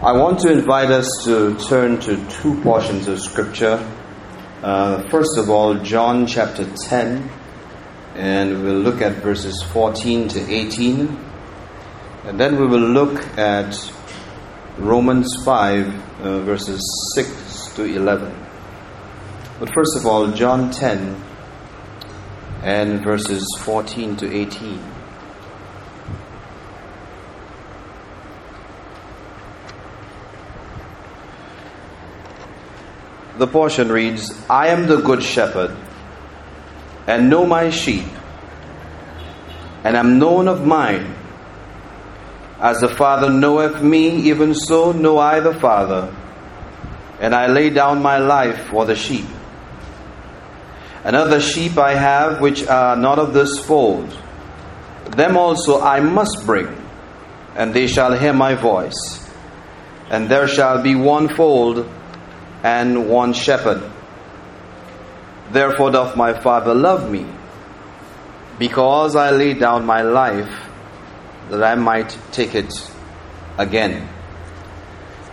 I want to invite us to turn to two portions of Scripture. Uh, first of all, John chapter 10, and we'll look at verses 14 to 18. And then we will look at Romans 5, uh, verses 6 to 11. But first of all, John 10 and verses 14 to 18. The portion reads I am the good shepherd, and know my sheep, and am known of mine. As the Father knoweth me, even so know I the Father, and I lay down my life for the sheep. Another sheep I have which are not of this fold. Them also I must bring, and they shall hear my voice. And there shall be one fold and one shepherd. Therefore doth my Father love me, because I lay down my life that I might take it again.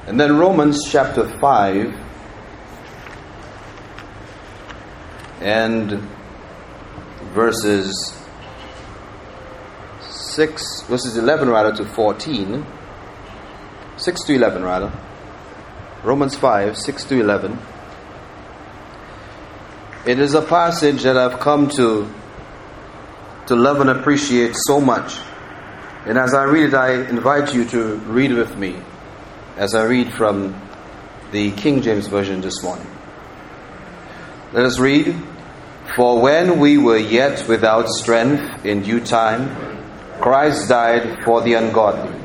And then Romans chapter 5 and verses 6, verses 11 rather to 14, 6 to 11 rather. Romans 5 6 to 11. It is a passage that I've come to, to love and appreciate so much. And as I read it, I invite you to read with me as I read from the King James Version this morning. Let us read. For when we were yet without strength in due time, Christ died for the ungodly.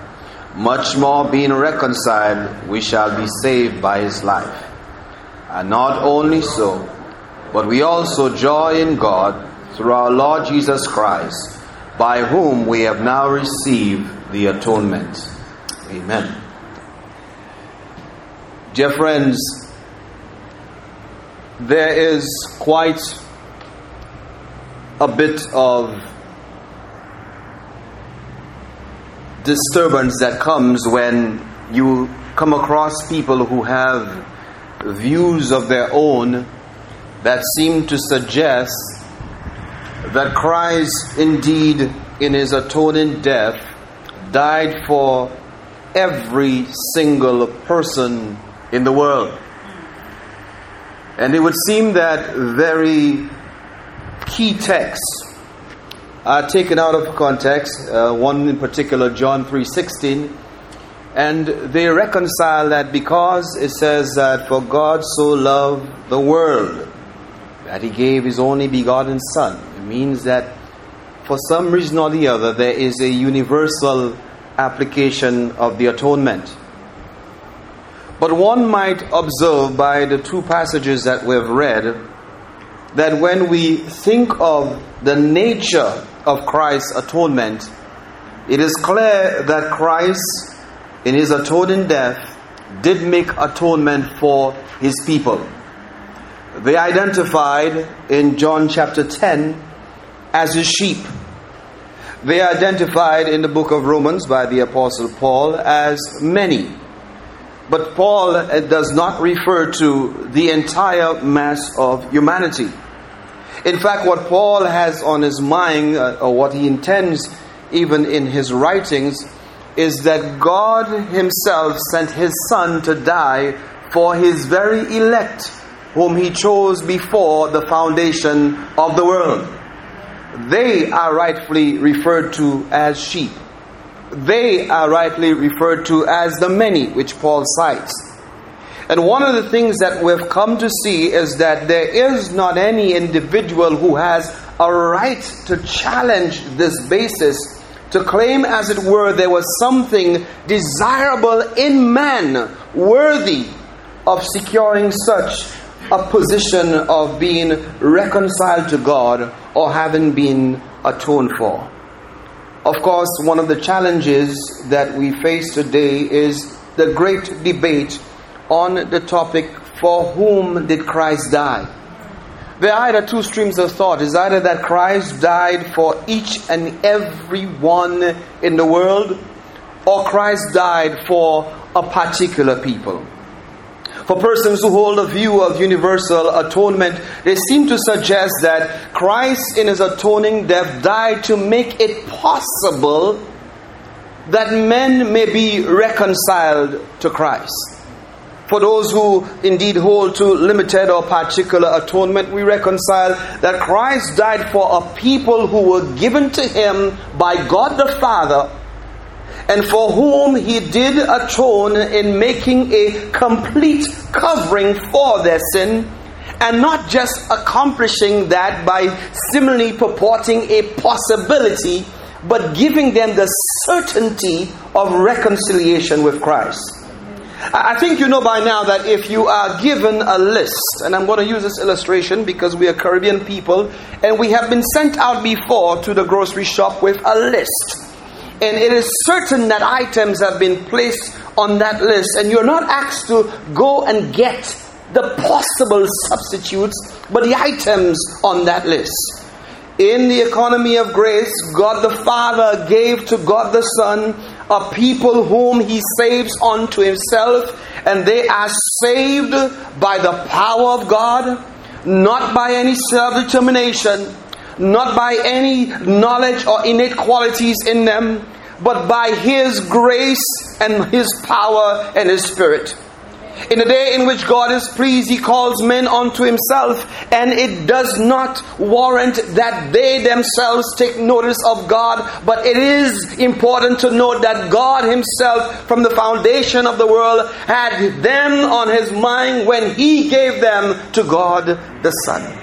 much more being reconciled, we shall be saved by his life. And not only so, but we also joy in God through our Lord Jesus Christ, by whom we have now received the atonement. Amen. Dear friends, there is quite a bit of disturbance that comes when you come across people who have views of their own that seem to suggest that Christ, indeed, in his atoning death, died for every single person in the world. And it would seem that very key texts are taken out of context. Uh, one in particular, John three sixteen, and they reconcile that because it says that for God so loved the world that He gave His only begotten Son. It means that for some reason or the other there is a universal application of the atonement. But one might observe by the two passages that we've read that when we think of the nature of Christ's atonement, it is clear that Christ, in his atoning death, did make atonement for his people. They identified in John chapter 10 as his sheep. They are identified in the book of Romans by the Apostle Paul as many. But Paul does not refer to the entire mass of humanity. In fact, what Paul has on his mind, uh, or what he intends even in his writings, is that God Himself sent His Son to die for His very elect, whom He chose before the foundation of the world. They are rightfully referred to as sheep. They are rightly referred to as the many, which Paul cites. And one of the things that we've come to see is that there is not any individual who has a right to challenge this basis to claim, as it were, there was something desirable in man worthy of securing such a position of being reconciled to God or having been atoned for. Of course, one of the challenges that we face today is the great debate on the topic for whom did Christ die? There are either two streams of thought. It's either that Christ died for each and every one in the world, or Christ died for a particular people. For persons who hold a view of universal atonement, they seem to suggest that Christ, in his atoning death, died to make it possible that men may be reconciled to Christ. For those who indeed hold to limited or particular atonement, we reconcile that Christ died for a people who were given to him by God the Father and for whom he did atone in making a complete covering for their sin, and not just accomplishing that by similarly purporting a possibility, but giving them the certainty of reconciliation with Christ. I think you know by now that if you are given a list, and I'm going to use this illustration because we are Caribbean people, and we have been sent out before to the grocery shop with a list and it is certain that items have been placed on that list, and you're not asked to go and get the possible substitutes, but the items on that list. In the economy of grace, God the Father gave to God the Son a people whom He saves unto Himself, and they are saved by the power of God, not by any self determination not by any knowledge or innate qualities in them, but by His grace and His power and His Spirit. In the day in which God is pleased, He calls men unto Himself, and it does not warrant that they themselves take notice of God, but it is important to note that God Himself, from the foundation of the world, had them on His mind when He gave them to God the Son.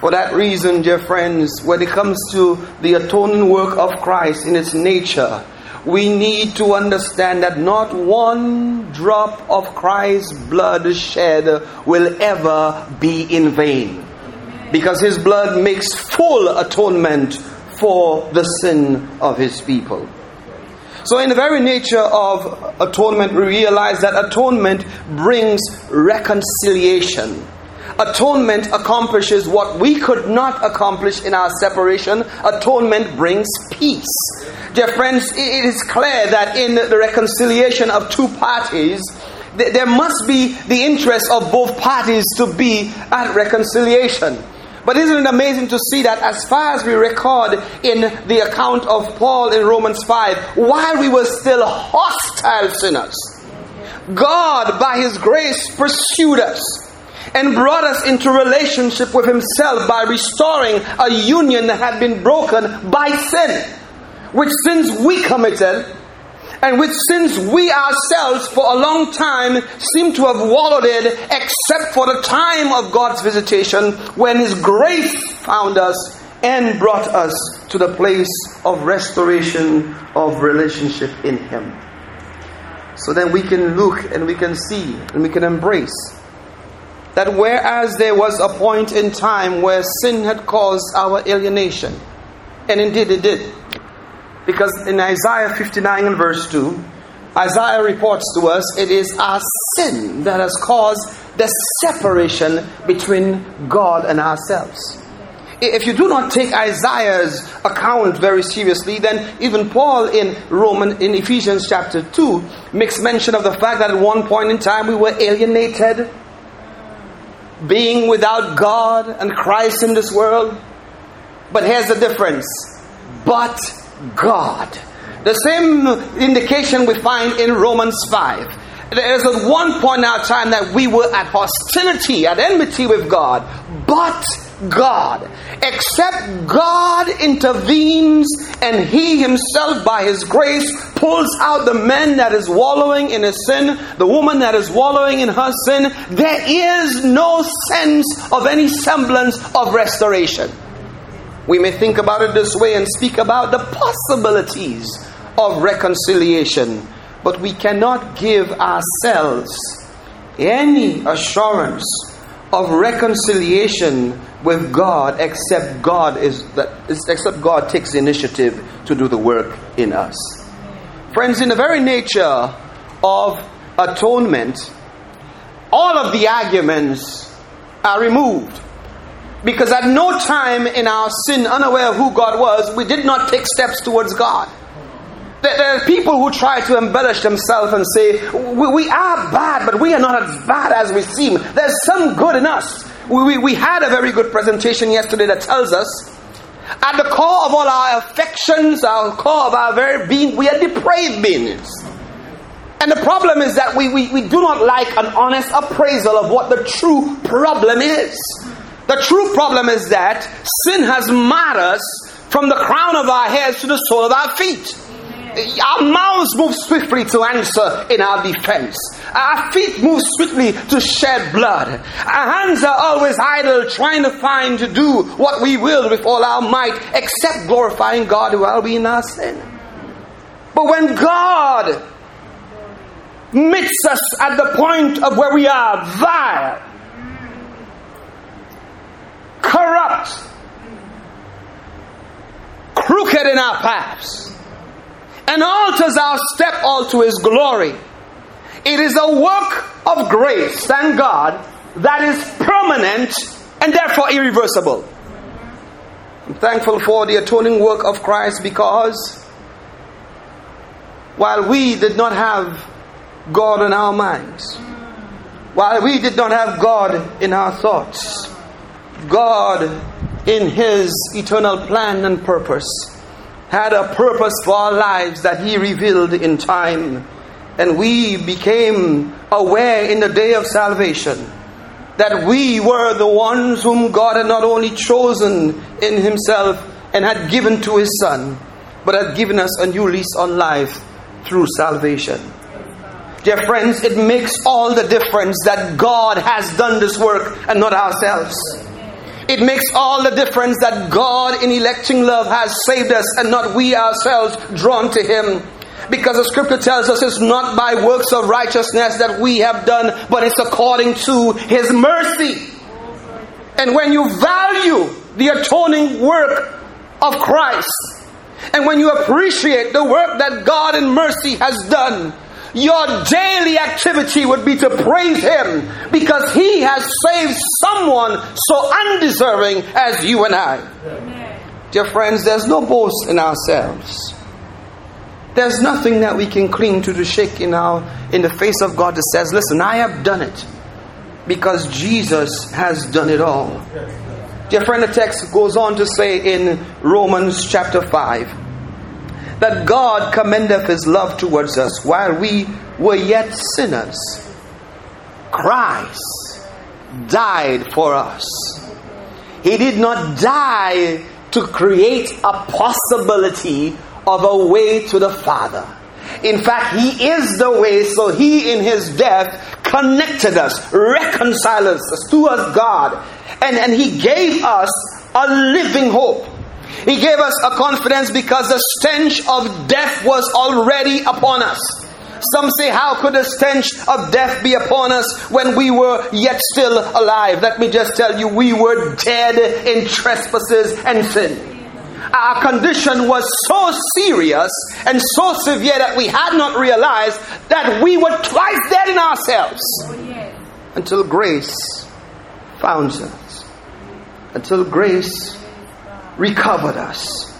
For that reason, dear friends, when it comes to the atoning work of Christ in its nature, we need to understand that not one drop of Christ's blood shed will ever be in vain. Because his blood makes full atonement for the sin of his people. So, in the very nature of atonement, we realize that atonement brings reconciliation Atonement accomplishes what we could not accomplish in our separation. Atonement brings peace. Dear friends, it is clear that in the reconciliation of two parties, there must be the interest of both parties to be at reconciliation. But isn't it amazing to see that as far as we record in the account of Paul in Romans 5, while we were still hostile sinners, God, by His grace, pursued us and brought us into relationship with Himself by restoring a union that had been broken by sin, which sins we committed and which sins we ourselves for a long time seem to have wallowed in, except for the time of God's visitation when His grace found us and brought us to the place of restoration of relationship in Him. So then we can look and we can see and we can embrace that whereas there was a point in time where sin had caused our alienation, and indeed it did, because in Isaiah 59 and verse 2, Isaiah reports to us it is our sin that has caused the separation between God and ourselves. If you do not take Isaiah's account very seriously, then even Paul in Roman in Ephesians chapter 2 makes mention of the fact that at one point in time we were alienated being without God and Christ in this world. But here's the difference. But God. The same indication we find in Romans 5. There's at one point in our time that we were at hostility, at enmity with God. But God. Except God intervenes and He Himself, by His grace, pulls out the man that is wallowing in his sin, the woman that is wallowing in her sin, there is no sense of any semblance of restoration. We may think about it this way and speak about the possibilities of reconciliation, but we cannot give ourselves any assurance of reconciliation with God except God is that except God takes initiative to do the work in us. Friends, in the very nature of atonement, all of the arguments are removed. Because at no time in our sin, unaware of who God was, we did not take steps towards God. There are people who try to embellish themselves and say, we, are bad, but we are not as bad as we seem. There's some good in us. We, we, we had a very good presentation yesterday that tells us at the core of all our affections, our core of our very being, we are depraved beings. And the problem is that we, we, we do not like an honest appraisal of what the true problem is. The true problem is that sin has marred us from the crown of our heads to the sole of our feet. Our mouths move swiftly to answer in our defense. Our feet move swiftly to shed blood. Our hands are always idle, trying to find to do what we will with all our might, except glorifying God while we in our sin. But when God meets us at the point of where we are vile, corrupt, crooked in our paths, and alters our step all to His glory. It is a work of grace, thank God, that is permanent and therefore irreversible. I'm thankful for the atoning work of Christ because while we did not have God in our minds, while we did not have God in our thoughts, God, in His eternal plan and purpose, had a purpose for our lives that He revealed in time. And we became aware in the day of salvation that we were the ones whom God had not only chosen in Himself and had given to His Son, but had given us a new lease on life through salvation. Dear friends, it makes all the difference that God has done this work and not ourselves. It makes all the difference that God, in electing love, has saved us and not we ourselves drawn to Him. Because the scripture tells us it's not by works of righteousness that we have done, but it's according to His mercy. And when you value the atoning work of Christ, and when you appreciate the work that God in mercy has done, your daily activity would be to praise Him because He has saved someone so undeserving as you and I. Amen. Dear friends, there's no boast in ourselves. There's nothing that we can cling to to shake in our in the face of God that says, "Listen, I have done it," because Jesus has done it all. Dear friend, the text goes on to say in Romans chapter five that God commendeth his love towards us while we were yet sinners. Christ died for us. He did not die to create a possibility of a way to the Father. In fact, He is the way, so He in His death connected us, reconciled us to us, God, and, and He gave us a living hope. He gave us a confidence because the stench of death was already upon us. Some say, How could the stench of death be upon us when we were yet still alive? Let me just tell you, we were dead in trespasses and sin. Our condition was so serious and so severe that we had not realized that we were twice dead in ourselves until grace found us. Until grace recovered us.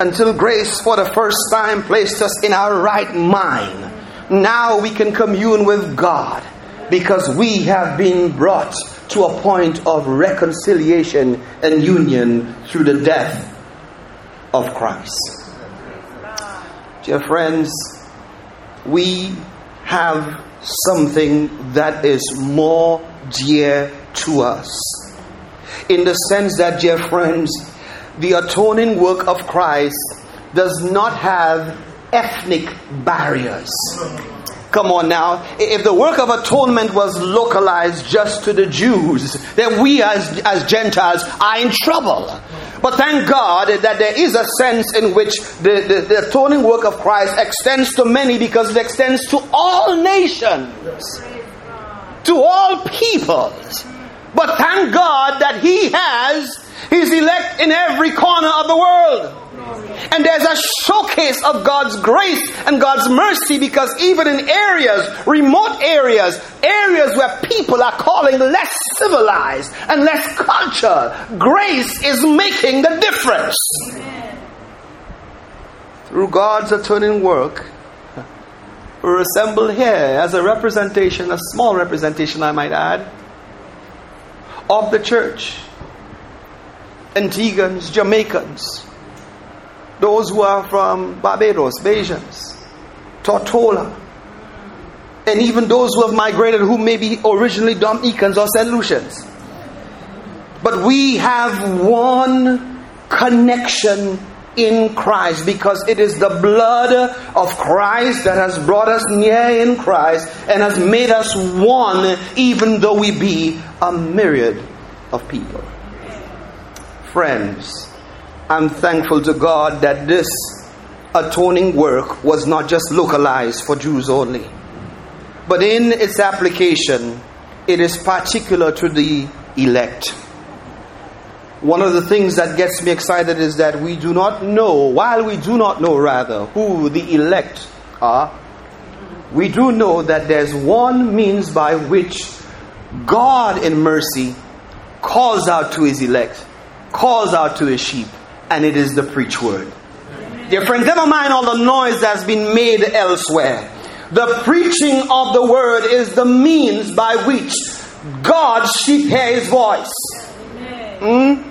Until grace, for the first time, placed us in our right mind. Now we can commune with God because we have been brought to a point of reconciliation and union through the death of Christ. Dear friends, we have something that is more dear to us. In the sense that, dear friends, the atoning work of Christ does not have ethnic barriers. Come on now. If the work of atonement was localized just to the Jews, then we as, as Gentiles are in trouble. But thank God that there is a sense in which the, the, the, atoning work of Christ extends to many because it extends to all nations, to all peoples. But thank God that He has His elect in every corner of the world. And there's a showcase of God's grace and God's mercy because even in areas, remote areas, areas where people are calling less civilized and less cultured, grace is making the difference. Through God's atoning work, we're assembled here as a representation, a small representation, I might add, of the church. Antiguans, Jamaicans, those who are from Barbados, Bajans, Tortola, and even those who have migrated who may be originally Dominicans or St. Lucians. But we have one connection in Christ because it is the blood of Christ that has brought us near in Christ and has made us one, even though we be a myriad of people. Friends, I'm thankful to God that this atoning work was not just localized for Jews only, but in its application, it is particular to the elect. One of the things that gets me excited is that we do not know, while we do not know rather, who the elect are, we do know that there's one means by which God in mercy calls out to his elect, calls out to his sheep, and it is the preach word. Dear friends, never mind all the noise that's been made elsewhere. The preaching of the word is the means by which God's sheep hear his voice. Mm?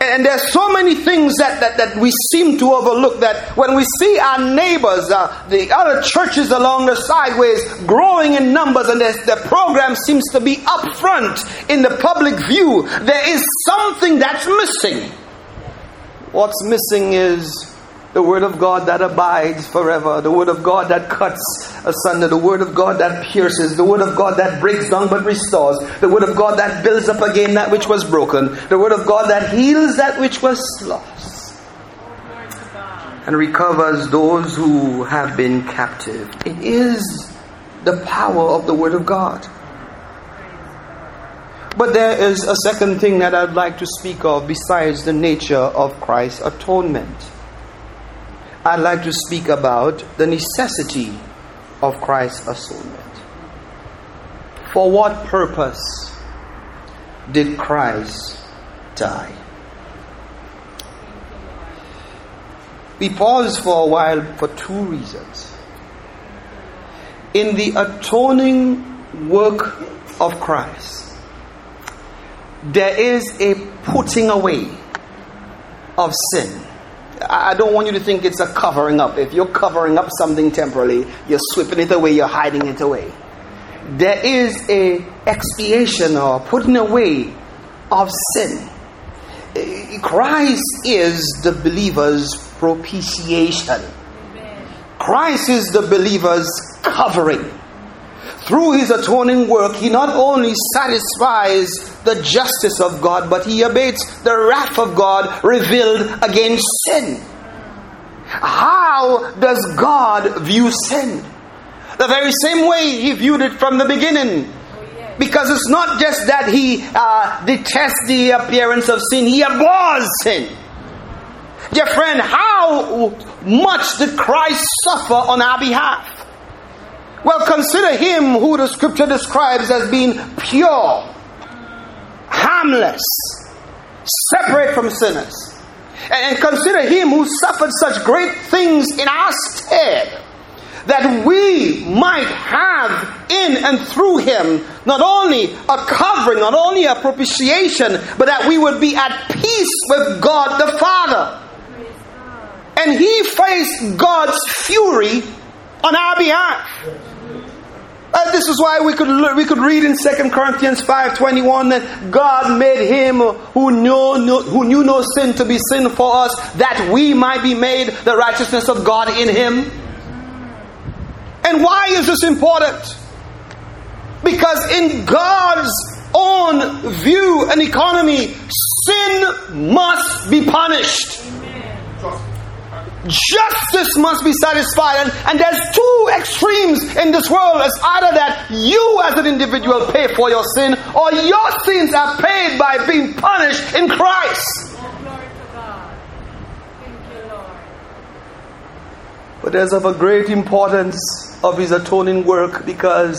And there's so many things that, that, that we seem to overlook that when we see our neighbors, uh, the other churches along the sideways growing in numbers and the program seems to be up front in the public view, there is something that's missing. What's missing is the Word of God that abides forever, the Word of God that cuts asunder, the Word of God that pierces, the Word of God that breaks down but restores, the Word of God that builds up again that which was broken, the Word of God that heals that which was lost, and recovers those who have been captive. It is the power of the Word of God. But there is a second thing that I'd like to speak of besides the nature of Christ's atonement. I'd like to speak about the necessity of Christ's atonement. For what purpose did Christ die? We pause for a while for two reasons. In the atoning work of Christ, there is a putting away of sin. I don't want you to think it's a covering up. If you're covering up something temporarily, you're sweeping it away, you're hiding it away. There is a expiation or putting away of sin. Eh, Christ is the believer's propitiation. Christ is the believer's covering. Through his atoning work, he not only satisfies the justice of God, but he abates the wrath of God revealed against sin. How does God view sin? The very same way he viewed it from the beginning. Because it's not just that he uh, detests the appearance of sin, he abhors sin. Dear friend, how much did Christ suffer on our behalf? Well, consider him who the scripture describes as being pure, harmless, separate from sinners. And consider him who suffered such great things in our stead, that we might have in and through him not only a covering, not only a propitiation, but that we would be at peace with God the Father. And he faced God's fury on our behalf. Uh, this is why we could we could read in 2 Corinthians 5:21 that God made him who knew who knew no sin to be sin for us that we might be made the righteousness of God in him. And why is this important? Because in God's own view and economy, sin must be punished. Justice must be satisfied. And, and there's two extremes in this world. It's either that you as an individual pay for your sin or your sins are paid by being punished in Christ. But there's of a great importance of his atoning work because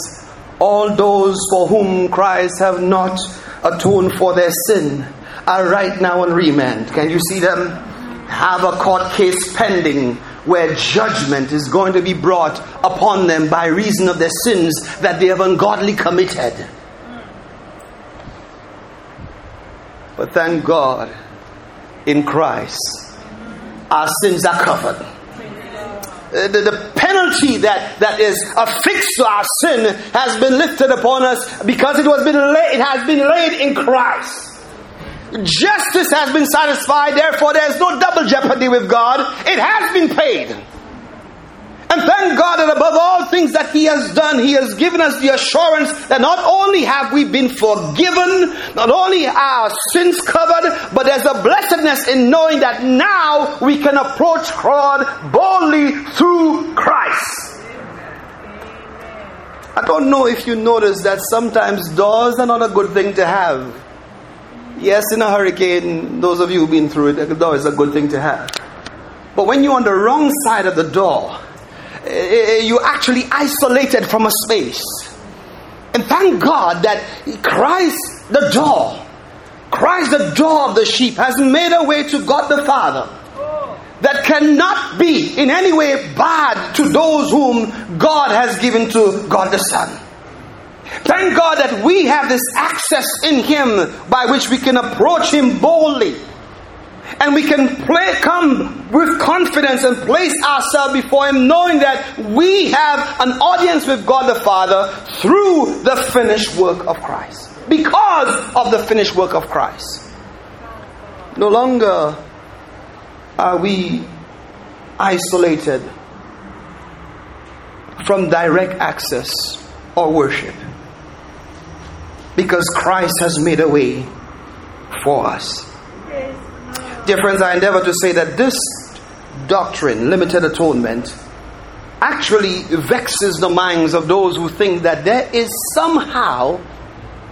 all those for whom Christ have not atoned for their sin are right now on remand. Can you see them? Have a court case pending where judgment is going to be brought upon them by reason of their sins that they have ungodly committed. But thank God, in Christ, our sins are covered. The, the, penalty that, that is affixed to our sin has been lifted upon us because it, was been it has been laid in Christ. Justice has been satisfied, therefore, there is no double jeopardy with God. It has been paid. And thank God that above all things that He has done, He has given us the assurance that not only have we been forgiven, not only are our sins covered, but there's a blessedness in knowing that now we can approach God boldly through Christ. I don't know if you notice that sometimes doors are not a good thing to have. Yes, in a hurricane, those of you who've been through it, a door is a good thing to have. But when you're on the wrong side of the door, eh, eh, eh, you're actually isolated from a space. And thank God that Christ, the door, Christ, the door of the sheep, has made a way to God the Father that cannot be in any way bad to those whom God has given to God the Son. Thank God that we have this access in Him by which we can approach Him boldly and we can play, come with confidence and place ourselves before Him, knowing that we have an audience with God the Father through the finished work of Christ. Because of the finished work of Christ. No longer are we isolated from direct access or worship. Because Christ has made a way for us. Dear friends, I endeavor to say that this doctrine, limited atonement, actually vexes the minds of those who think that there is somehow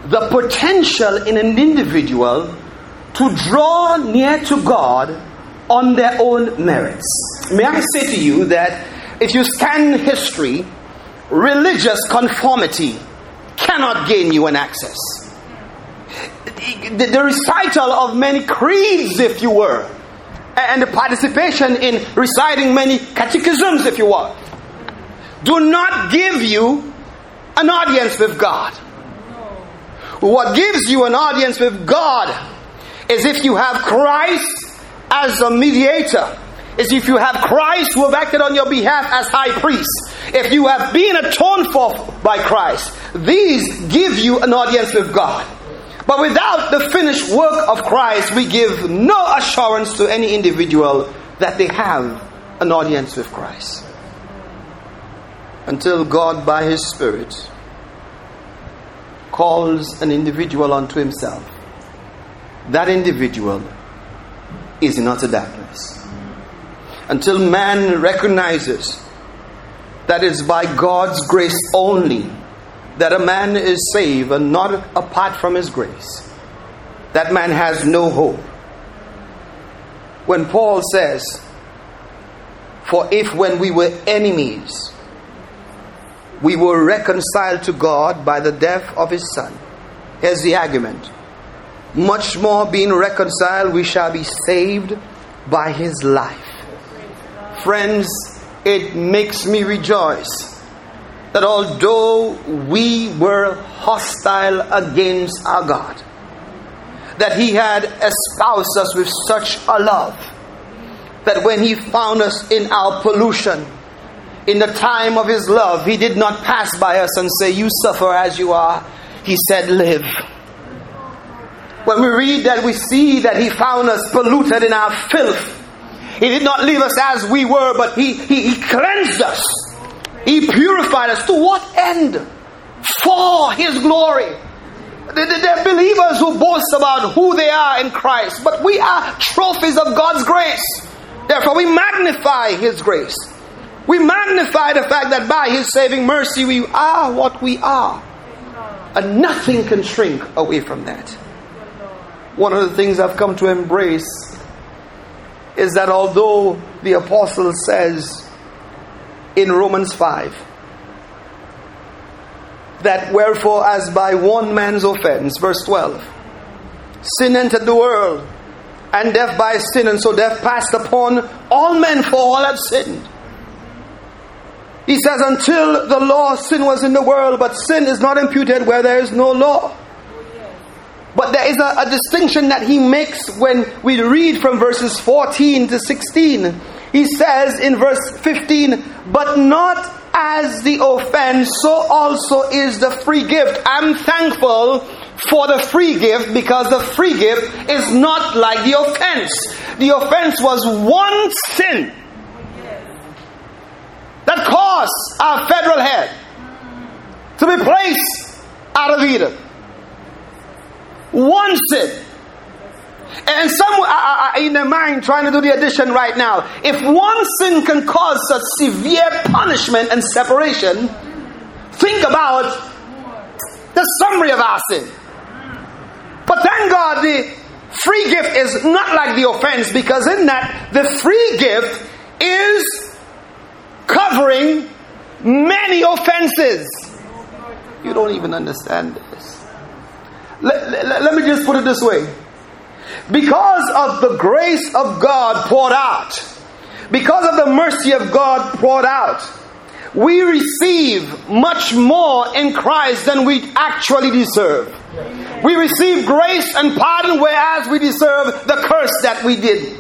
the potential in an individual to draw near to God on their own merits. May I say to you that if you scan history, religious conformity cannot gain you an access the, recital of many creeds, if you were, and the participation in reciting many catechisms, if you were, do not give you an audience with God. What gives you an audience with God is if you have Christ as a mediator, is if you have Christ who have acted on your behalf as high priest, if you have been atoned for by Christ, these give you an audience with God. But without the finished work of Christ, we give no assurance to any individual that they have an audience with Christ. Until God, by His Spirit, calls an individual unto Himself, that individual is in utter darkness. Until man recognizes that it's by God's grace only that a man is saved and not apart from his grace, that man has no hope. When Paul says, For if when we were enemies, we were reconciled to God by the death of his Son, here's the argument. Much more being reconciled, we shall be saved by his life. Friends, it makes me rejoice that although we were hostile against our God, that He had espoused us with such a love that when He found us in our pollution, in the time of His love, He did not pass by us and say, You suffer as you are. He said, Live. When we read that, we see that He found us polluted in our filth. He did not leave us as we were, but He, he, he cleansed us he purified us. To what end? For His glory. They're believers who boast about who they are in Christ, but we are trophies of God's grace. Therefore, we magnify His grace. We magnify the fact that by His saving mercy, we are what we are. And nothing can shrink away from that. One of the things I've come to embrace is that although the apostle says in Romans 5 that wherefore, as by one man's offense, verse 12, sin entered the world, and death by sin, and so death passed upon all men, for all have sinned. He says, Until the law, sin was in the world, but sin is not imputed where there is no law. But there is a, a, distinction that he makes when we read from verses 14 to 16. He says in verse 15, But not as the offense, so also is the free gift. I'm thankful for the free gift because the free gift is not like the offense. The offense was one sin that caused our federal head to be placed out of Eden. One sin. And some are in their mind trying to do the addition right now. If one sin can cause such severe punishment and separation, think about the summary of our sin. But thank God the free gift is not like the offense because in that the free gift is covering many offenses. You don't even understand this. Let, let, let, me just put it this way. Because of the grace of God poured out, because of the mercy of God poured out, we receive much more in Christ than we actually deserve. We receive grace and pardon whereas we deserve the curse that we did.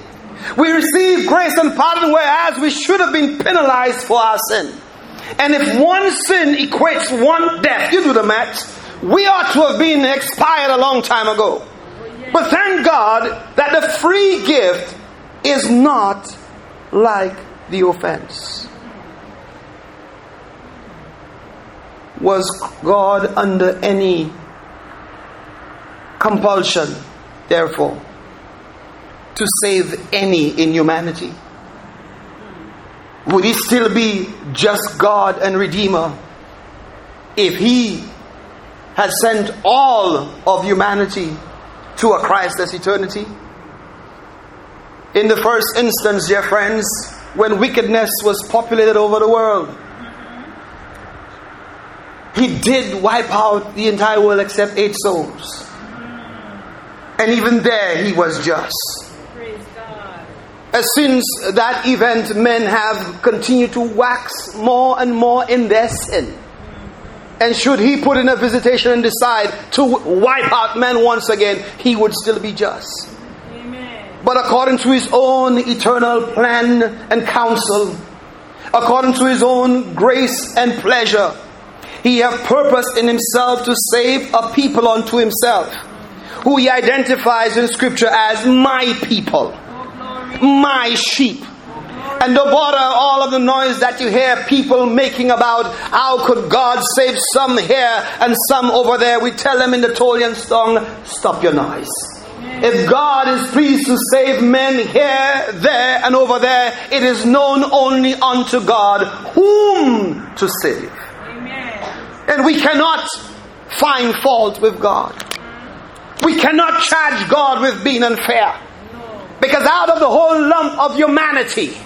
We receive grace and pardon whereas we should have been penalized for our sin. And if one sin equates one death, you do the math, we ought to have been expired a long time ago. But thank God that the free gift is not like the offense. Was God under any compulsion, therefore? to save any in humanity? Would he still be just God and Redeemer if he had sent all of humanity to a Christless eternity? In the first instance, dear friends, when wickedness was populated over the world, he did wipe out the entire world except eight souls. And even there, he was just. Since that event, men have continued to wax more and more in their sin. And should he put in a visitation and decide to wipe out men once again, he would still be just. Amen. But according to his own eternal plan and counsel, according to his own grace and pleasure, he have purposed in himself to save a people unto himself, who he identifies in scripture as my people oh, my sheep. And no bother all of the noise that you hear people making about how could God save some here and some over there. We tell them in the Tolian song, stop your noise. If God is pleased to save men here, there, and over there, it is known only unto God whom to save. Amen. And we cannot find fault with God. We cannot charge God with being unfair. Because out of the whole lump of humanity,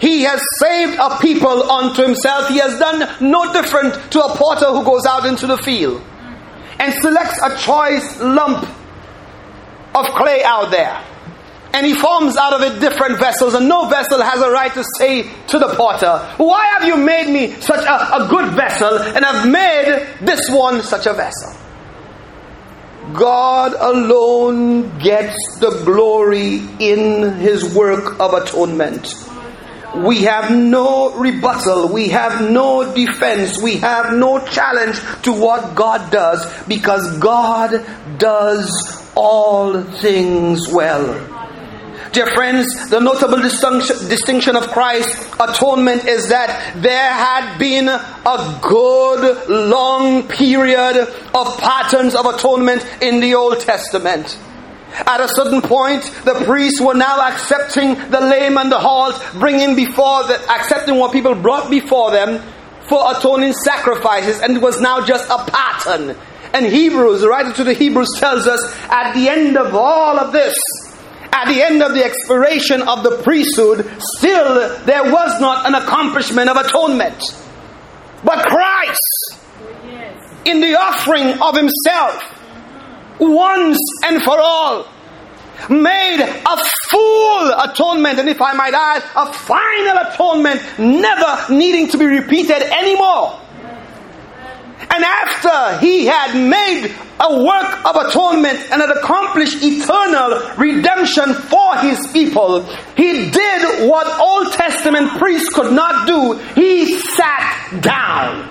he has saved a people unto himself. He has done no different to a potter who goes out into the field and selects a choice lump of clay out there. And he forms out of it different vessels, and no vessel has a right to say to the potter, Why have you made me such a, a good vessel and have made this one such a vessel? God alone gets the glory in his work of atonement. We have no rebuttal, we have no defense, we have no challenge to what God does because God does all things well. Dear friends, the notable distinction of Christ's atonement is that there had been a good long period of patterns of atonement in the Old Testament. At a certain point, the priests were now accepting the lame and the halt, bringing before the, accepting what people brought before them for atoning sacrifices, and it was now just a pattern. And Hebrews, the writer to the Hebrews tells us, at the end of all of this, at the end of the expiration of the priesthood, still there was not an accomplishment of atonement. But Christ, oh, in the offering of Himself, once and for all, made a full atonement, and if I might add, a final atonement, never needing to be repeated anymore. And after he had made a work of atonement and had accomplished eternal redemption for his people, he did what Old Testament priests could not do. He sat down.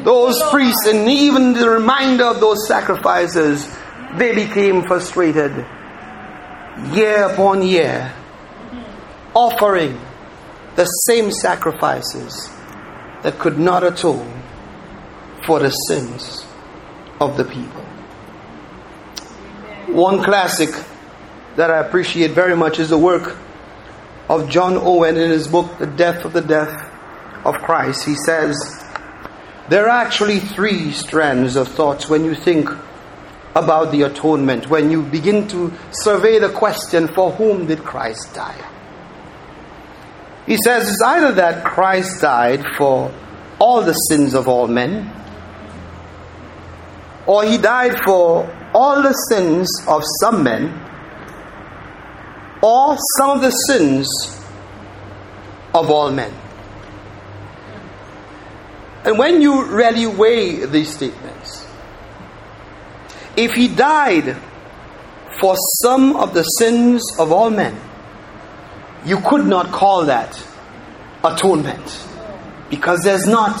Those priests, and even the reminder of those sacrifices, they became frustrated year upon year, offering the same sacrifices that could not atone for the sins of the people. One classic that I appreciate very much is the work of John Owen in his book, The Death of the Death of Christ. He says, There are actually three strands of thoughts when you think about the atonement, when you begin to survey the question, For whom did Christ die? He says it's either that Christ died for all the sins of all men, or he died for all the sins of some men, or some of the sins of all men. And when you really weigh these statements, if he died for some of the sins of all men, you could not call that atonement because there's not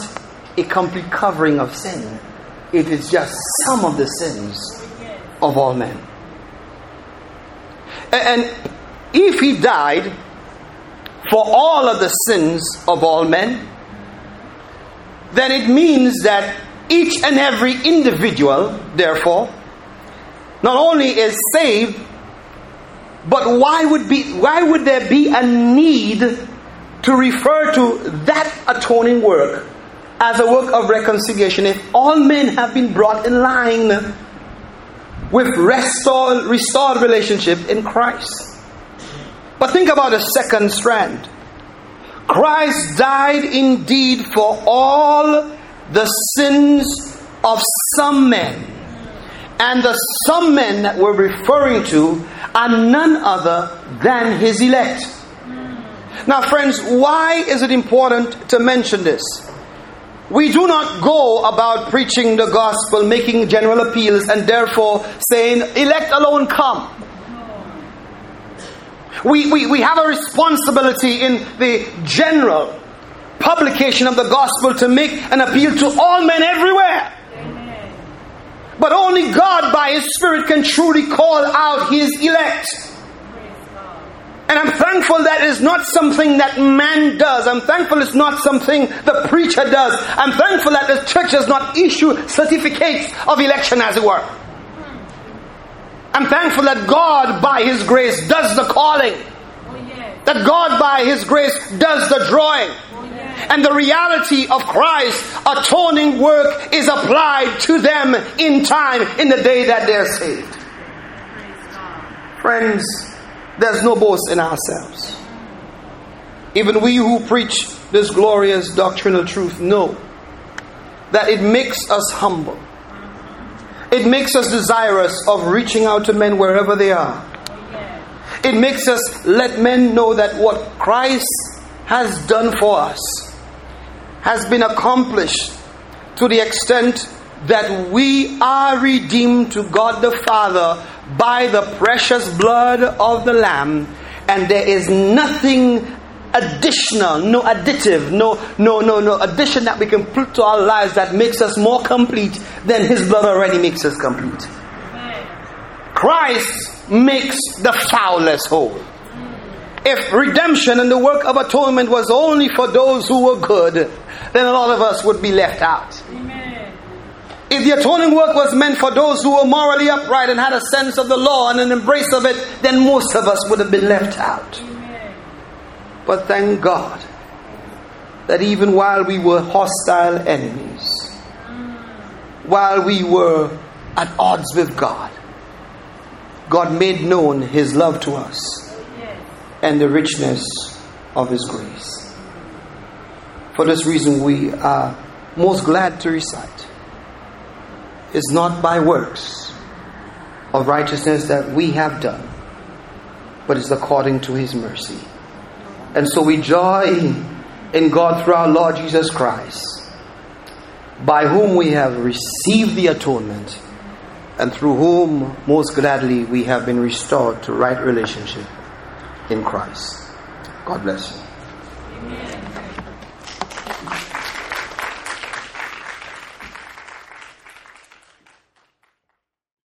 a complete covering of sin it is just some of the sins of all men. And if he died for all of the sins of all men, then it means that each and every individual, therefore, not only is saved, but why would be why would there be a need to refer to that atoning work as a work of reconciliation if all men have been brought in line with restored, restored relationship in Christ. But think about the second strand. Christ died indeed for all the sins of some men. And the some men that we're referring to are none other than his elect. Now, friends, why is it important to mention this? We do not go about preaching the gospel, making general appeals, and therefore saying, elect alone come. We, we, we have a responsibility in the general publication of the gospel to make an appeal to all men everywhere. But only God, by His Spirit, can truly call out His elect. And I'm thankful that is not something that man does. I'm thankful it's not something the preacher does. I'm thankful that the church does not issue certificates of election, as it were. I'm thankful that God, by His grace, does the calling. That God, by His grace, does the drawing. And the reality of Christ's atoning work is applied to them in time, in the day that they're saved. Friends, there's no boast in ourselves. Even we who preach this glorious doctrinal truth know that it makes us humble. It makes us desirous of reaching out to men wherever they are. It makes us let men know that what Christ has done for us has been accomplished to the extent that we are redeemed to God the Father by the precious blood of the Lamb, and there is nothing additional, no additive, no, no, no, no addition that we can put to our lives that makes us more complete than His blood already makes us complete. Christ makes the foulest whole. If redemption and the work of atonement was only for those who were good, then a lot of us would be left out. If the atoning work was meant for those who were morally upright and had a sense of the law and an embrace of it, then most of us would have been left out. But thank God that even while we were hostile enemies, while we were at odds with God, God made known His love to us and the richness of His grace. For this reason, we are most glad to recite. It's not by works of righteousness that we have done, but it's according to His mercy. And so we joy in God through our Lord Jesus Christ, by whom we have received the atonement, and through whom most gladly we have been restored to right relationship in Christ. God bless you. Amen.